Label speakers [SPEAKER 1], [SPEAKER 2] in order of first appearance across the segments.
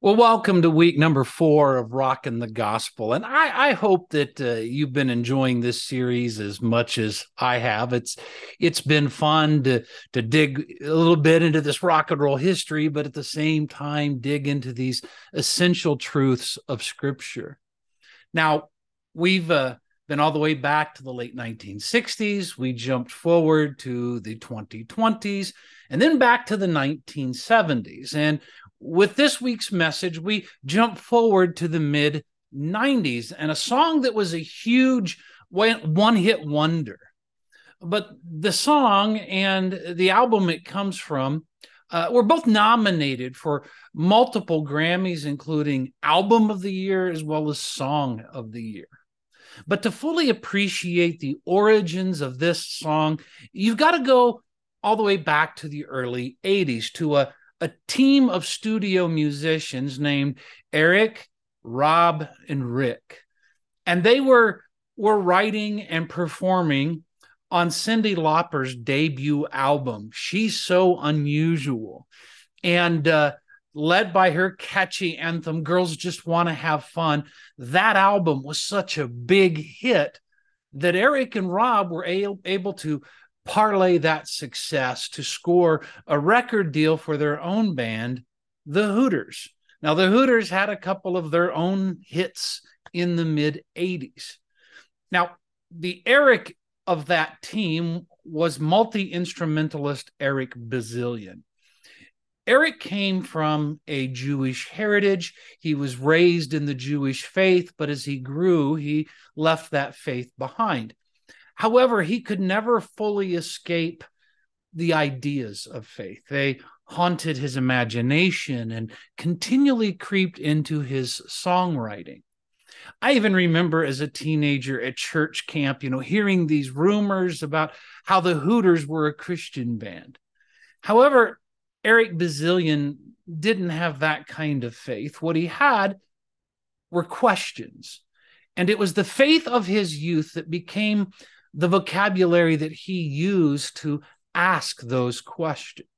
[SPEAKER 1] Well, welcome to week number four of Rockin' the Gospel. And I, I hope that uh, you've been enjoying this series as much as I have. It's it's been fun to to dig a little bit into this rock and roll history, but at the same time dig into these essential truths of Scripture. Now, we've uh, been all the way back to the late 1960s. We jumped forward to the 2020s and then back to the 1970s. And with this week's message, we jump forward to the mid 90s and a song that was a huge one hit wonder. But the song and the album it comes from uh, were both nominated for multiple Grammys, including Album of the Year as well as Song of the Year. But to fully appreciate the origins of this song, you've got to go all the way back to the early 80s to a a team of studio musicians named Eric, Rob, and Rick. And they were were writing and performing on Cyndi Lauper's debut album. She's so unusual. And uh, led by her catchy anthem, Girls Just Want to Have Fun, that album was such a big hit that Eric and Rob were a- able to parlay that success to score a record deal for their own band, the Hooters. Now, the Hooters had a couple of their own hits in the mid 80s. Now, the Eric of that team was multi instrumentalist Eric Bazilian. Eric came from a Jewish heritage. He was raised in the Jewish faith, but as he grew, he left that faith behind. However, he could never fully escape the ideas of faith. They haunted his imagination and continually creeped into his songwriting. I even remember as a teenager at church camp, you know, hearing these rumors about how the Hooters were a Christian band. However, Eric Bazilian didn't have that kind of faith. What he had were questions. And it was the faith of his youth that became the vocabulary that he used to ask those questions.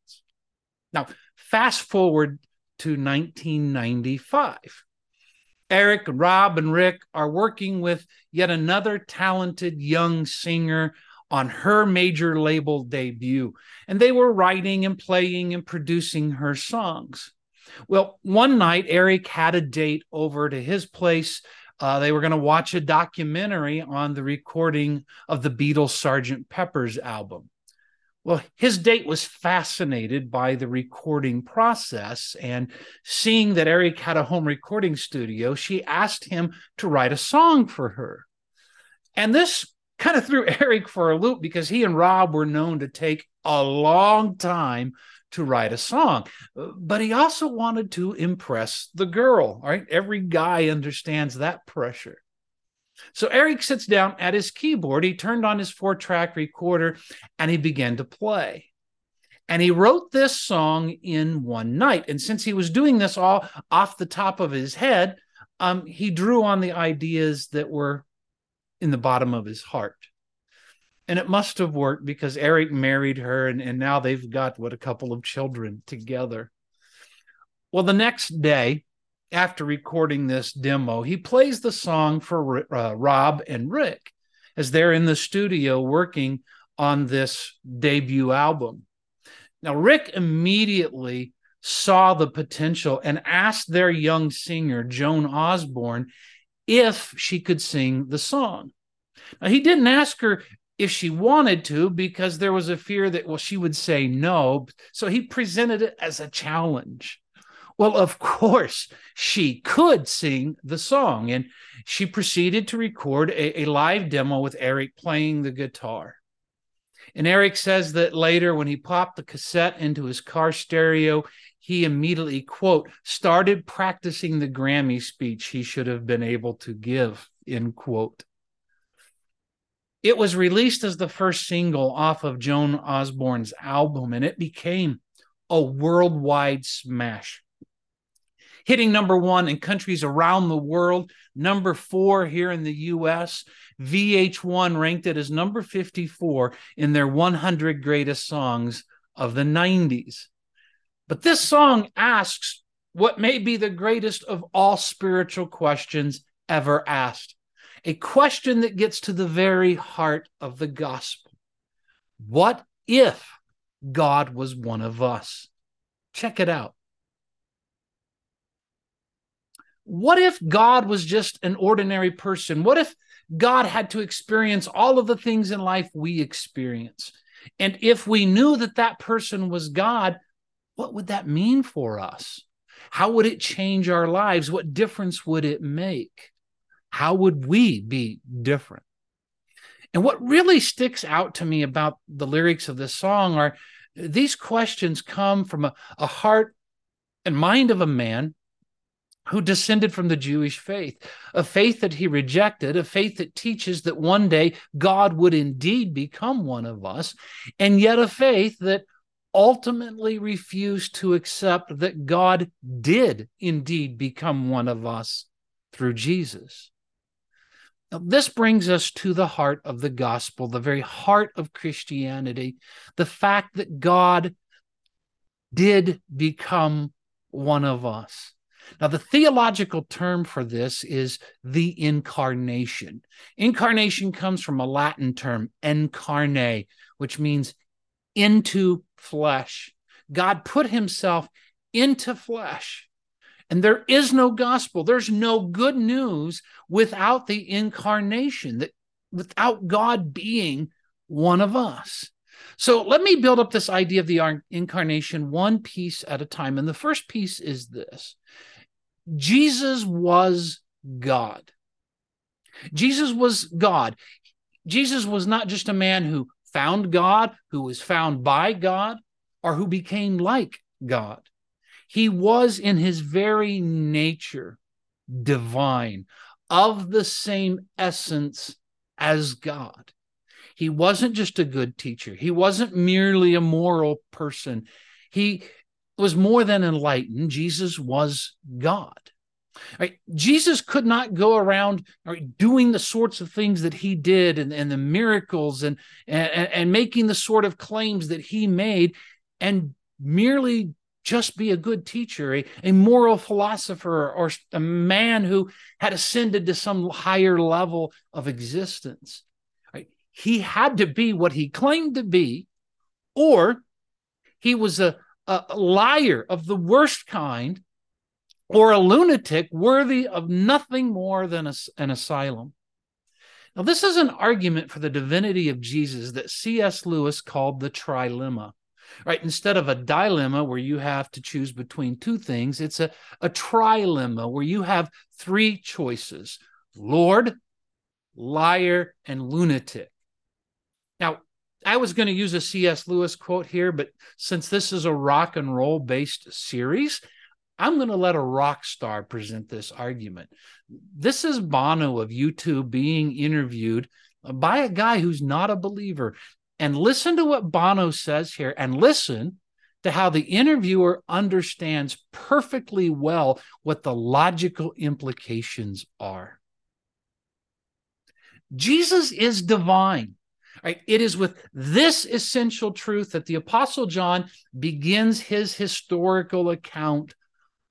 [SPEAKER 1] Now, fast forward to 1995. Eric, Rob, and Rick are working with yet another talented young singer on her major label debut, and they were writing and playing and producing her songs. Well, one night, Eric had a date over to his place uh, they were going to watch a documentary on the recording of the Beatles' Sgt. Pepper's album. Well, his date was fascinated by the recording process, and seeing that Eric had a home recording studio, she asked him to write a song for her. And this kind of threw Eric for a loop because he and Rob were known to take a long time to write a song. But he also wanted to impress the girl. Right? Every guy understands that pressure. So Eric sits down at his keyboard. He turned on his four track recorder and he began to play. And he wrote this song in one night. And since he was doing this all off the top of his head, um, he drew on the ideas that were in the bottom of his heart and it must have worked because Eric married her and, and now they've got what a couple of children together. Well, the next day, after recording this demo, he plays the song for uh, Rob and Rick as they're in the studio working on this debut album. Now, Rick immediately saw the potential and asked their young singer, Joan Osborne, if she could sing the song. Now, he didn't ask her if she wanted to because there was a fear that well she would say no. So he presented it as a challenge. Well of course she could sing the song and she proceeded to record a, a live demo with eric playing the guitar. And eric says that later when he popped the cassette into his car stereo he immediately quote started practicing the grammy speech he should have been able to give end quote it was released as the first single off of Joan Osborne's album, and it became a worldwide smash. Hitting number one in countries around the world, number four here in the US. VH1 ranked it as number 54 in their 100 greatest songs of the 90s. But this song asks what may be the greatest of all spiritual questions ever asked. A question that gets to the very heart of the gospel. What if God was one of us? Check it out. What if God was just an ordinary person? What if God had to experience all of the things in life we experience? And if we knew that that person was God, what would that mean for us? How would it change our lives? What difference would it make? How would we be different? And what really sticks out to me about the lyrics of this song are these questions come from a, a heart and mind of a man who descended from the Jewish faith, a faith that he rejected, a faith that teaches that one day God would indeed become one of us, and yet a faith that ultimately refused to accept that God did indeed become one of us through Jesus. Now, this brings us to the heart of the gospel, the very heart of Christianity, the fact that God did become one of us. Now, the theological term for this is the incarnation. Incarnation comes from a Latin term, incarne, which means into flesh. God put himself into flesh. And there is no gospel, there's no good news without the incarnation, that without God being one of us. So let me build up this idea of the incarnation one piece at a time. And the first piece is this Jesus was God. Jesus was God. Jesus was not just a man who found God, who was found by God, or who became like God. He was in his very nature divine, of the same essence as God. He wasn't just a good teacher, he wasn't merely a moral person. He was more than enlightened. Jesus was God. Right? Jesus could not go around right, doing the sorts of things that he did and, and the miracles and, and, and making the sort of claims that he made and merely just be a good teacher, a, a moral philosopher, or a man who had ascended to some higher level of existence. Right? He had to be what he claimed to be, or he was a, a liar of the worst kind or a lunatic worthy of nothing more than a, an asylum. Now, this is an argument for the divinity of Jesus that C.S. Lewis called the trilemma. Right, instead of a dilemma where you have to choose between two things, it's a, a trilemma where you have three choices Lord, liar, and lunatic. Now, I was going to use a C.S. Lewis quote here, but since this is a rock and roll based series, I'm going to let a rock star present this argument. This is Bono of U2 being interviewed by a guy who's not a believer. And listen to what Bono says here and listen to how the interviewer understands perfectly well what the logical implications are. Jesus is divine. Right? It is with this essential truth that the Apostle John begins his historical account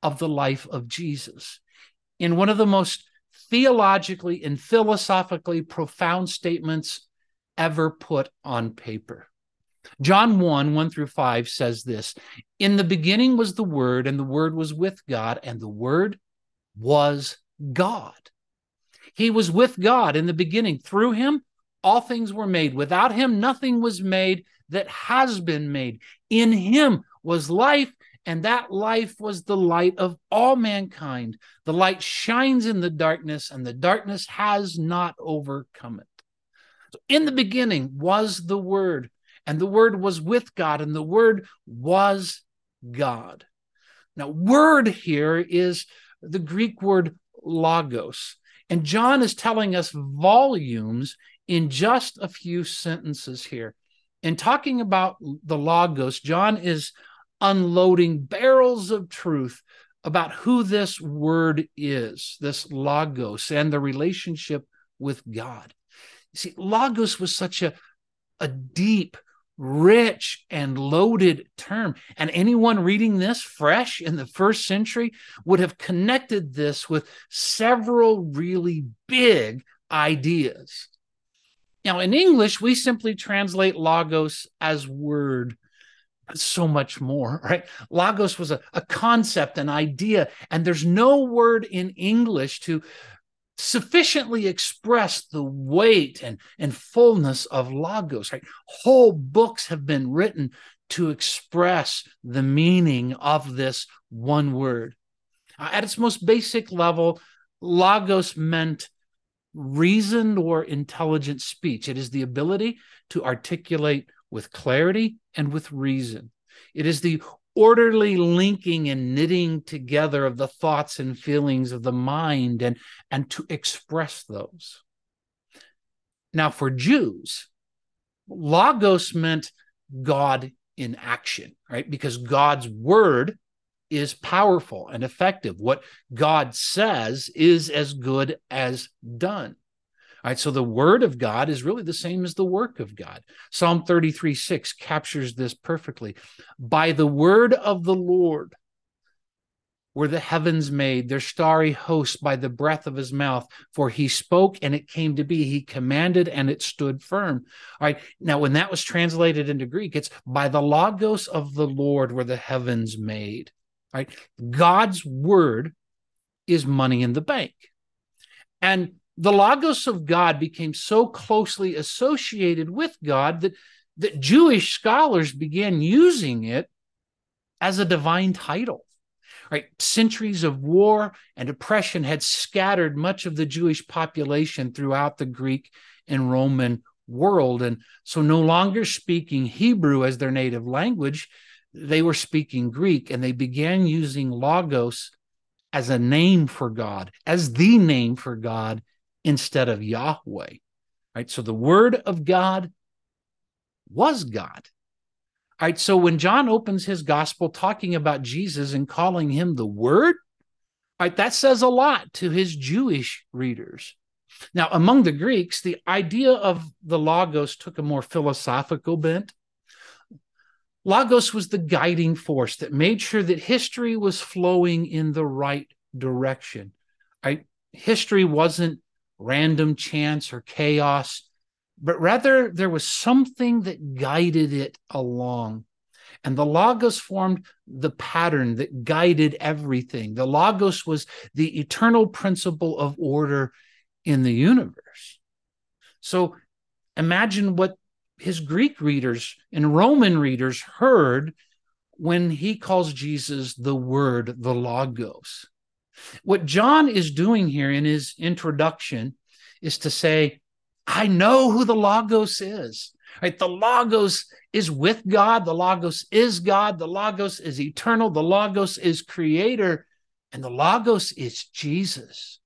[SPEAKER 1] of the life of Jesus. In one of the most theologically and philosophically profound statements ever put on paper. John 1 1 through 5 says this In the beginning was the Word, and the Word was with God, and the Word was God. He was with God in the beginning. Through him, all things were made. Without him, nothing was made that has been made. In him was life, and that life was the light of all mankind. The light shines in the darkness, and the darkness has not overcome it. In the beginning was the Word, and the Word was with God, and the Word was God. Now, word here is the Greek word logos. And John is telling us volumes in just a few sentences here. In talking about the logos, John is unloading barrels of truth about who this word is, this logos, and the relationship with God. See, logos was such a, a deep, rich and loaded term. And anyone reading this fresh in the first century would have connected this with several really big ideas. Now, in English, we simply translate logos as word so much more, right? Logos was a, a concept, an idea, and there's no word in English to sufficiently express the weight and, and fullness of logos, right? Whole books have been written to express the meaning of this one word. Uh, at its most basic level, logos meant reasoned or intelligent speech. It is the ability to articulate with clarity and with reason. It is the orderly linking and knitting together of the thoughts and feelings of the mind and, and to express those. Now, for Jews, logos meant God in action, right? Because God's word is powerful and effective. What God says is as good as done. All right, so the word of God is really the same as the work of God. Psalm 33 6 captures this perfectly. By the word of the Lord were the heavens made, their starry hosts by the breath of his mouth. For he spoke and it came to be. He commanded and it stood firm. All right, now when that was translated into Greek, it's by the logos of the Lord were the heavens made. All right, God's word is money in the bank. And the Logos of God became so closely associated with God that, that Jewish scholars began using it as a divine title. Right, centuries of war and oppression had scattered much of the Jewish population throughout the Greek and Roman world. And so, no longer speaking Hebrew as their native language, they were speaking Greek and they began using Logos as a name for God, as the name for God instead of Yahweh. Right? So the word of God was God. All right. So when John opens his gospel talking about Jesus and calling him the word, right, that says a lot to his Jewish readers. Now, among the Greeks, the idea of the Logos took a more philosophical bent. Logos was the guiding force that made sure that history was flowing in the right direction. Right? History wasn't random chance or chaos, but rather there was something that guided it along. And the Logos formed the pattern that guided everything. The Logos was the eternal principle of order in the universe. So imagine what his Greek readers and Roman readers heard when he calls Jesus the Word, the Logos. What John is doing here in his introduction is to say, I know who the Logos is. Right? The Logos is with God. The Logos is God. The Logos is eternal. The Logos is creator. And the Logos is Jesus.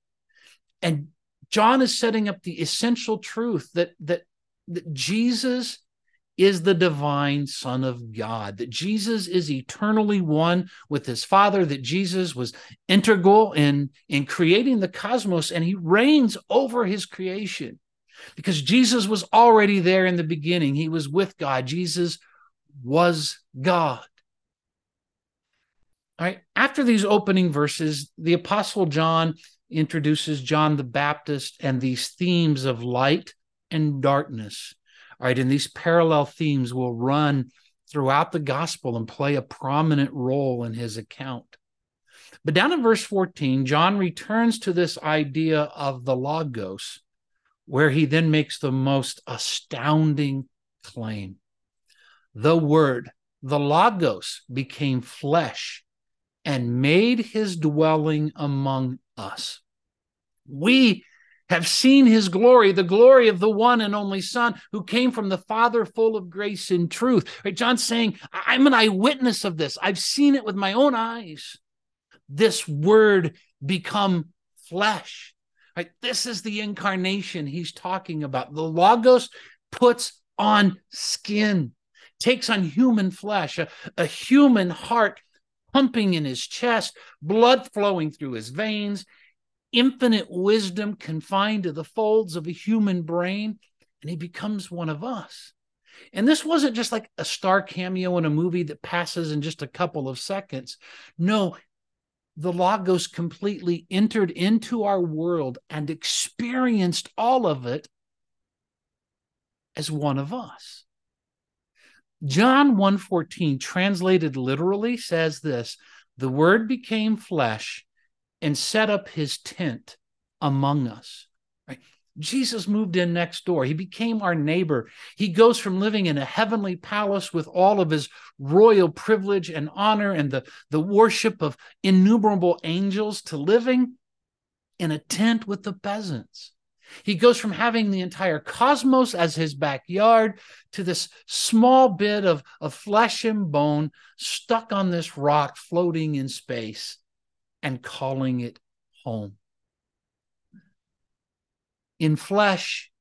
[SPEAKER 1] And John is setting up the essential truth that, that, that Jesus is the divine Son of God, that Jesus is eternally one with his Father, that Jesus was integral in, in creating the cosmos and he reigns over his creation because Jesus was already there in the beginning. He was with God. Jesus was God. All right. After these opening verses, the Apostle John introduces John the Baptist and these themes of light and darkness right, and these parallel themes will run throughout the gospel and play a prominent role in his account. But down in verse 14, John returns to this idea of the Logos, where he then makes the most astounding claim. The Word, the Logos, became flesh and made his dwelling among us. We have seen his glory, the glory of the one and only Son who came from the Father full of grace and truth. Right? John's saying, I'm an eyewitness of this. I've seen it with my own eyes. This word become flesh. Right? This is the incarnation he's talking about. The Logos puts on skin, takes on human flesh, a, a human heart pumping in his chest, blood flowing through his veins infinite wisdom confined to the folds of a human brain, and he becomes one of us. And this wasn't just like a star cameo in a movie that passes in just a couple of seconds. No, the Logos completely entered into our world and experienced all of it as one of us. John 1:14 translated literally says this, the word became flesh and set up his tent among us. Right? Jesus moved in next door. He became our neighbor. He goes from living in a heavenly palace with all of his royal privilege and honor and the, the worship of innumerable angels to living in a tent with the peasants. He goes from having the entire cosmos as his backyard to this small bit of, of flesh and bone stuck on this rock floating in space and calling it home in flesh,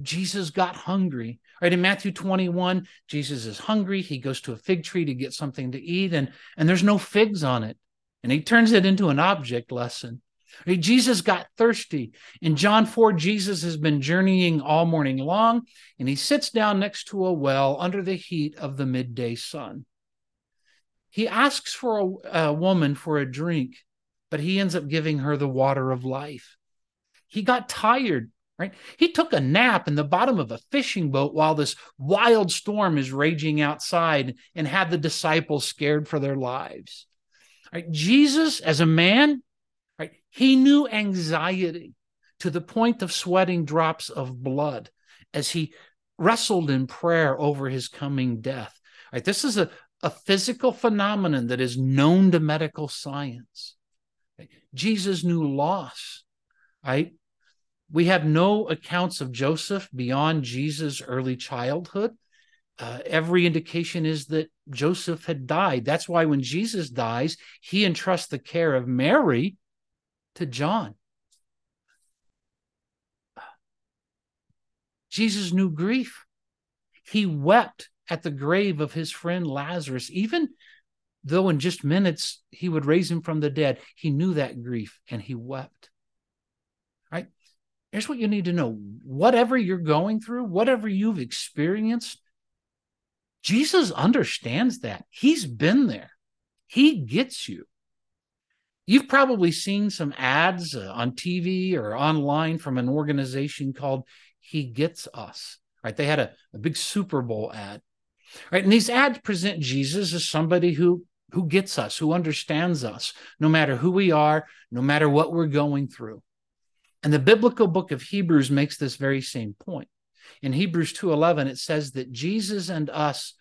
[SPEAKER 1] Jesus got hungry. Right in Matthew 21, Jesus is hungry. He goes to a fig tree to get something to eat, and, and there's no figs on it. And he turns it into an object lesson. Right? Jesus got thirsty. In John 4, Jesus has been journeying all morning long, and he sits down next to a well under the heat of the midday sun. He asks for a, a woman for a drink, but he ends up giving her the water of life. He got tired, right? He took a nap in the bottom of a fishing boat while this wild storm is raging outside and had the disciples scared for their lives. Right? Jesus, as a man, right, he knew anxiety to the point of sweating drops of blood as he wrestled in prayer over his coming death. Right? This is a, a physical phenomenon that is known to medical science. Jesus knew loss right? We have no accounts of Joseph beyond Jesus' early childhood. Uh, every indication is that Joseph had died. That's why when Jesus dies, he entrusts the care of Mary to John. Jesus knew grief. He wept at the grave of his friend Lazarus, even though in just minutes he would raise him from the dead. He knew that grief and he wept Right? here's what you need to know whatever you're going through, whatever you've experienced, Jesus understands that. He's been there, He gets you. You've probably seen some ads uh, on TV or online from an organization called He Gets Us, right? They had a, a big Super Bowl ad, right? And these ads present Jesus as somebody who who gets us, who understands us, no matter who we are, no matter what we're going through. And the biblical book of Hebrews makes this very same point. In Hebrews 2:11 it says that Jesus and us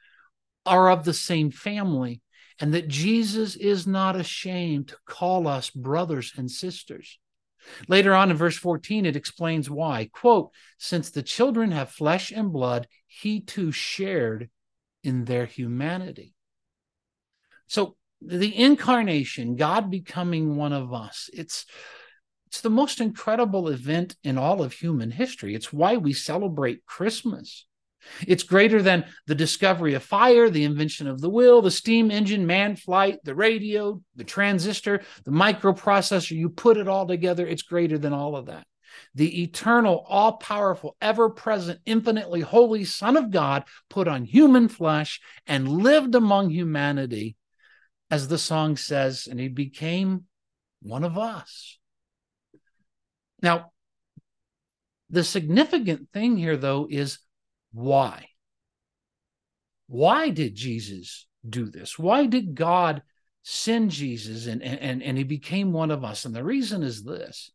[SPEAKER 1] are of the same family and that Jesus is not ashamed to call us brothers and sisters. Later on in verse 14 it explains why. Quote, since the children have flesh and blood, he too shared in their humanity. So the incarnation, God becoming one of us, it's it's the most incredible event in all of human history. It's why we celebrate Christmas. It's greater than the discovery of fire, the invention of the wheel, the steam engine, man flight, the radio, the transistor, the microprocessor. You put it all together, it's greater than all of that. The eternal, all powerful, ever present, infinitely holy Son of God put on human flesh and lived among humanity, as the song says, and he became one of us. Now, the significant thing here, though, is why? Why did Jesus do this? Why did God send Jesus and, and, and he became one of us? And the reason is this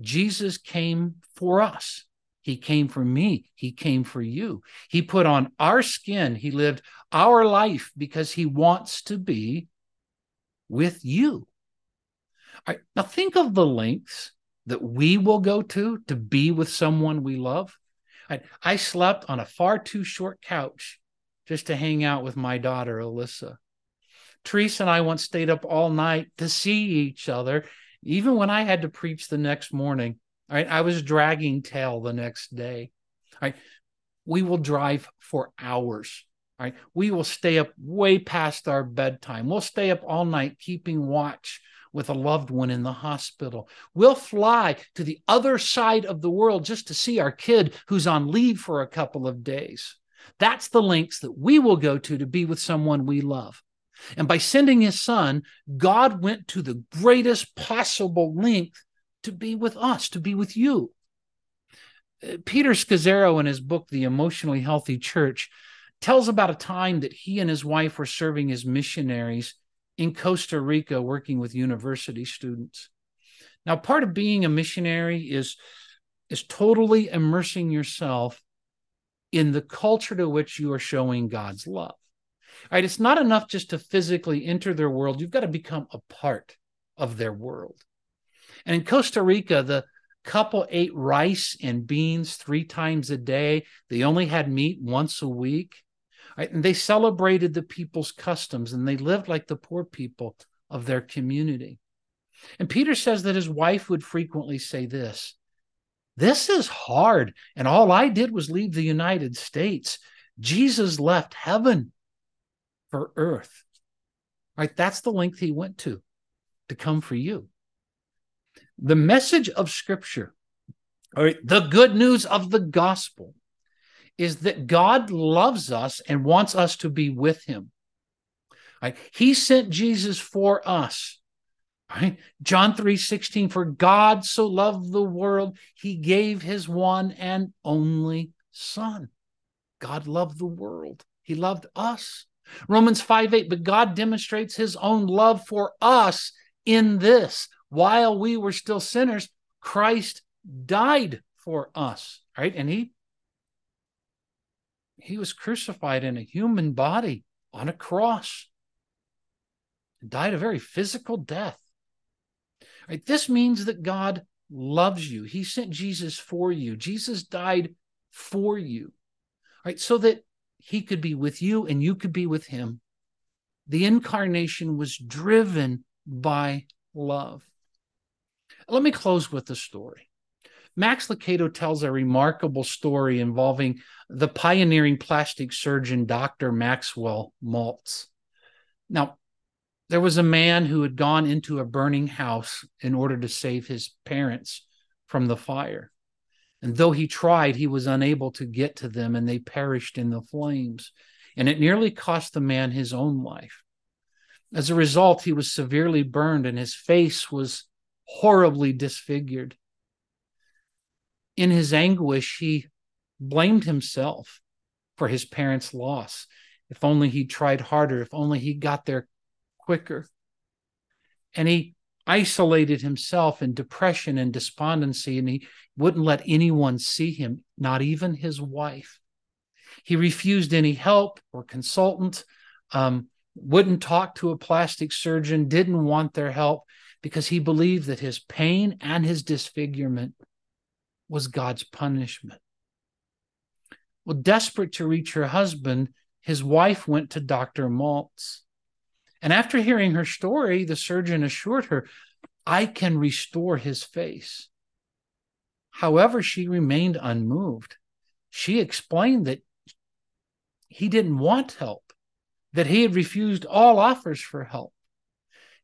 [SPEAKER 1] Jesus came for us. He came for me. He came for you. He put on our skin. He lived our life because he wants to be with you. All right, now think of the lengths that we will go to to be with someone we love. I, I slept on a far too short couch just to hang out with my daughter, Alyssa. Teresa and I once stayed up all night to see each other, even when I had to preach the next morning. Right, I was dragging tail the next day. Right, we will drive for hours. Right, we will stay up way past our bedtime. We'll stay up all night keeping watch with a loved one in the hospital. We'll fly to the other side of the world just to see our kid who's on leave for a couple of days. That's the lengths that we will go to to be with someone we love. And by sending his son, God went to the greatest possible length to be with us, to be with you. Uh, Peter Scazzero, in his book, The Emotionally Healthy Church, tells about a time that he and his wife were serving as missionaries in Costa Rica, working with university students. Now, part of being a missionary is, is totally immersing yourself in the culture to which you are showing God's love. Right, it's not enough just to physically enter their world, you've got to become a part of their world. And in Costa Rica, the couple ate rice and beans three times a day. They only had meat once a week. Right? And they celebrated the people's customs and they lived like the poor people of their community. And Peter says that his wife would frequently say this This is hard. And all I did was leave the United States. Jesus left heaven for earth. Right? That's the length he went to to come for you. The message of Scripture, all right, the good news of the gospel is that God loves us and wants us to be with him. Right? He sent Jesus for us. Right? John 3 16, for God so loved the world, he gave his one and only Son. God loved the world, he loved us. Romans 5 8, but God demonstrates his own love for us in this. While we were still sinners, Christ died for us, right? And he he was crucified in a human body on a cross. Died a very physical death. Right? This means that god loves you. He sent jesus for you. Jesus died for you. Right? So that he could be with you and you could be with him the incarnation was driven by love let me close with a story Max Lucado tells a remarkable story involving the pioneering plastic surgeon, Dr. Maxwell Maltz. Now, there was a man who had gone into a burning house in order to save his parents from the fire. And though he tried, he was unable to get to them, and they perished in the flames. And it nearly cost the man his own life. As a result, he was severely burned, and his face was horribly disfigured in his anguish, he blamed himself for his parents' loss. If only he tried harder, if only he got there quicker. And he isolated himself in depression and despondency, and he wouldn't let anyone see him, not even his wife. He refused any help or consultant, um, wouldn't talk to a plastic surgeon, didn't want their help because he believed that his pain and his disfigurement was God's punishment. Well, desperate to reach her husband, his wife went to Dr. Maltz. And after hearing her story, the surgeon assured her, I can restore his face. However, she remained unmoved. She explained that he didn't want help, that he had refused all offers for help.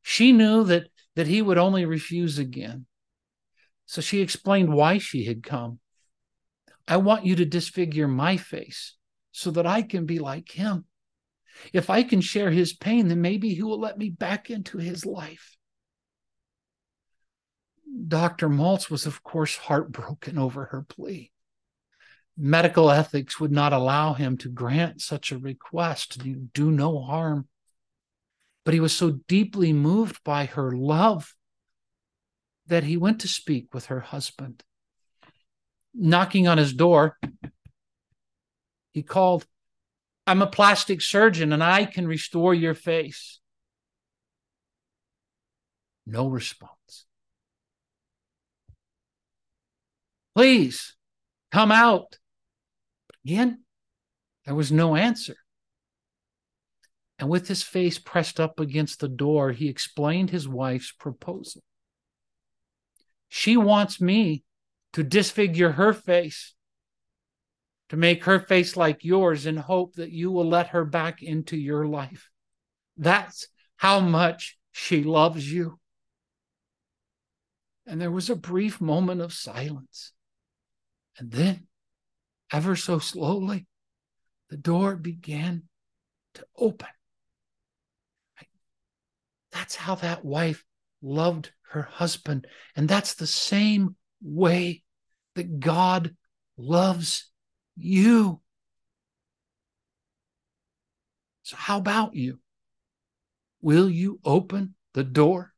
[SPEAKER 1] She knew that, that he would only refuse again. So she explained why she had come. I want you to disfigure my face so that I can be like him. If I can share his pain, then maybe he will let me back into his life. Dr. Maltz was, of course, heartbroken over her plea. Medical ethics would not allow him to grant such a request, to do no harm. But he was so deeply moved by her love that he went to speak with her husband. Knocking on his door, he called, I'm a plastic surgeon and I can restore your face. No response. Please come out. Again, there was no answer. And with his face pressed up against the door, he explained his wife's proposal. She wants me to disfigure her face, to make her face like yours in hope that you will let her back into your life. That's how much she loves you. And there was a brief moment of silence. And then, ever so slowly, the door began to open. That's how that wife loved her husband. And that's the same way that God loves you. So, how about you? Will you open the door